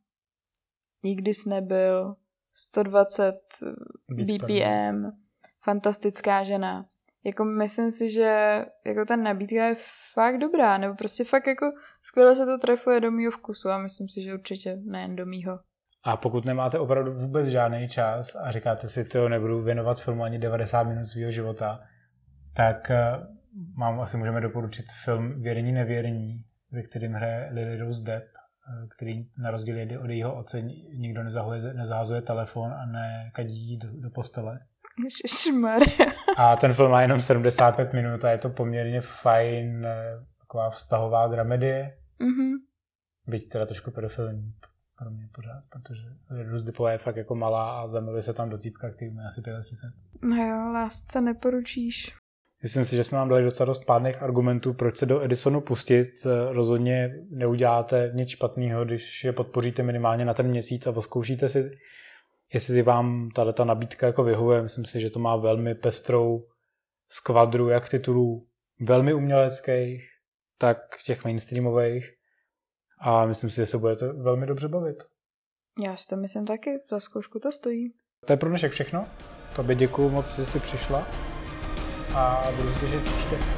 Speaker 2: Nikdy jsi nebyl, 120 BPM, Fantastická žena. Jako myslím si, že jako ta nabídka je fakt dobrá, nebo prostě fakt jako skvěle se to trefuje do mýho vkusu a myslím si, že určitě nejen do mýho.
Speaker 1: A pokud nemáte opravdu vůbec žádný čas a říkáte si, to nebudu věnovat filmu ani 90 minut svého života, tak eh, mám, asi můžeme doporučit film Věrní nevěrní, ve kterým hraje Lily Rose Depp, který na rozdíl od jejího oce nikdo nezahuje, nezahazuje telefon a nekadí do, do postele.
Speaker 2: Šmar.
Speaker 1: A ten film má jenom 75 minut a je to poměrně fajn, eh, taková vztahová dramedie. Mm-hmm. Byť teda trošku pedofilní pro mě pořád, protože Rose Dippová je fakt jako malá a zamiluje se tam do týpka, který má asi 35.
Speaker 2: No jo, lásce neporučíš.
Speaker 1: Myslím si, že jsme vám dali docela dost pádných argumentů, proč se do Edisonu pustit. Rozhodně neuděláte nic špatného, když je podpoříte minimálně na ten měsíc a poskoušíte si, jestli si vám tato nabídka jako vyhovuje. Myslím si, že to má velmi pestrou skvadru jak titulů velmi uměleckých, tak těch mainstreamových. A myslím si, že se budete velmi dobře bavit.
Speaker 2: Já si to myslím taky, za zkoušku to stojí.
Speaker 1: To je pro dnešek všechno. Tobě děkuju moc, že jsi přišla a budu se těšit příště.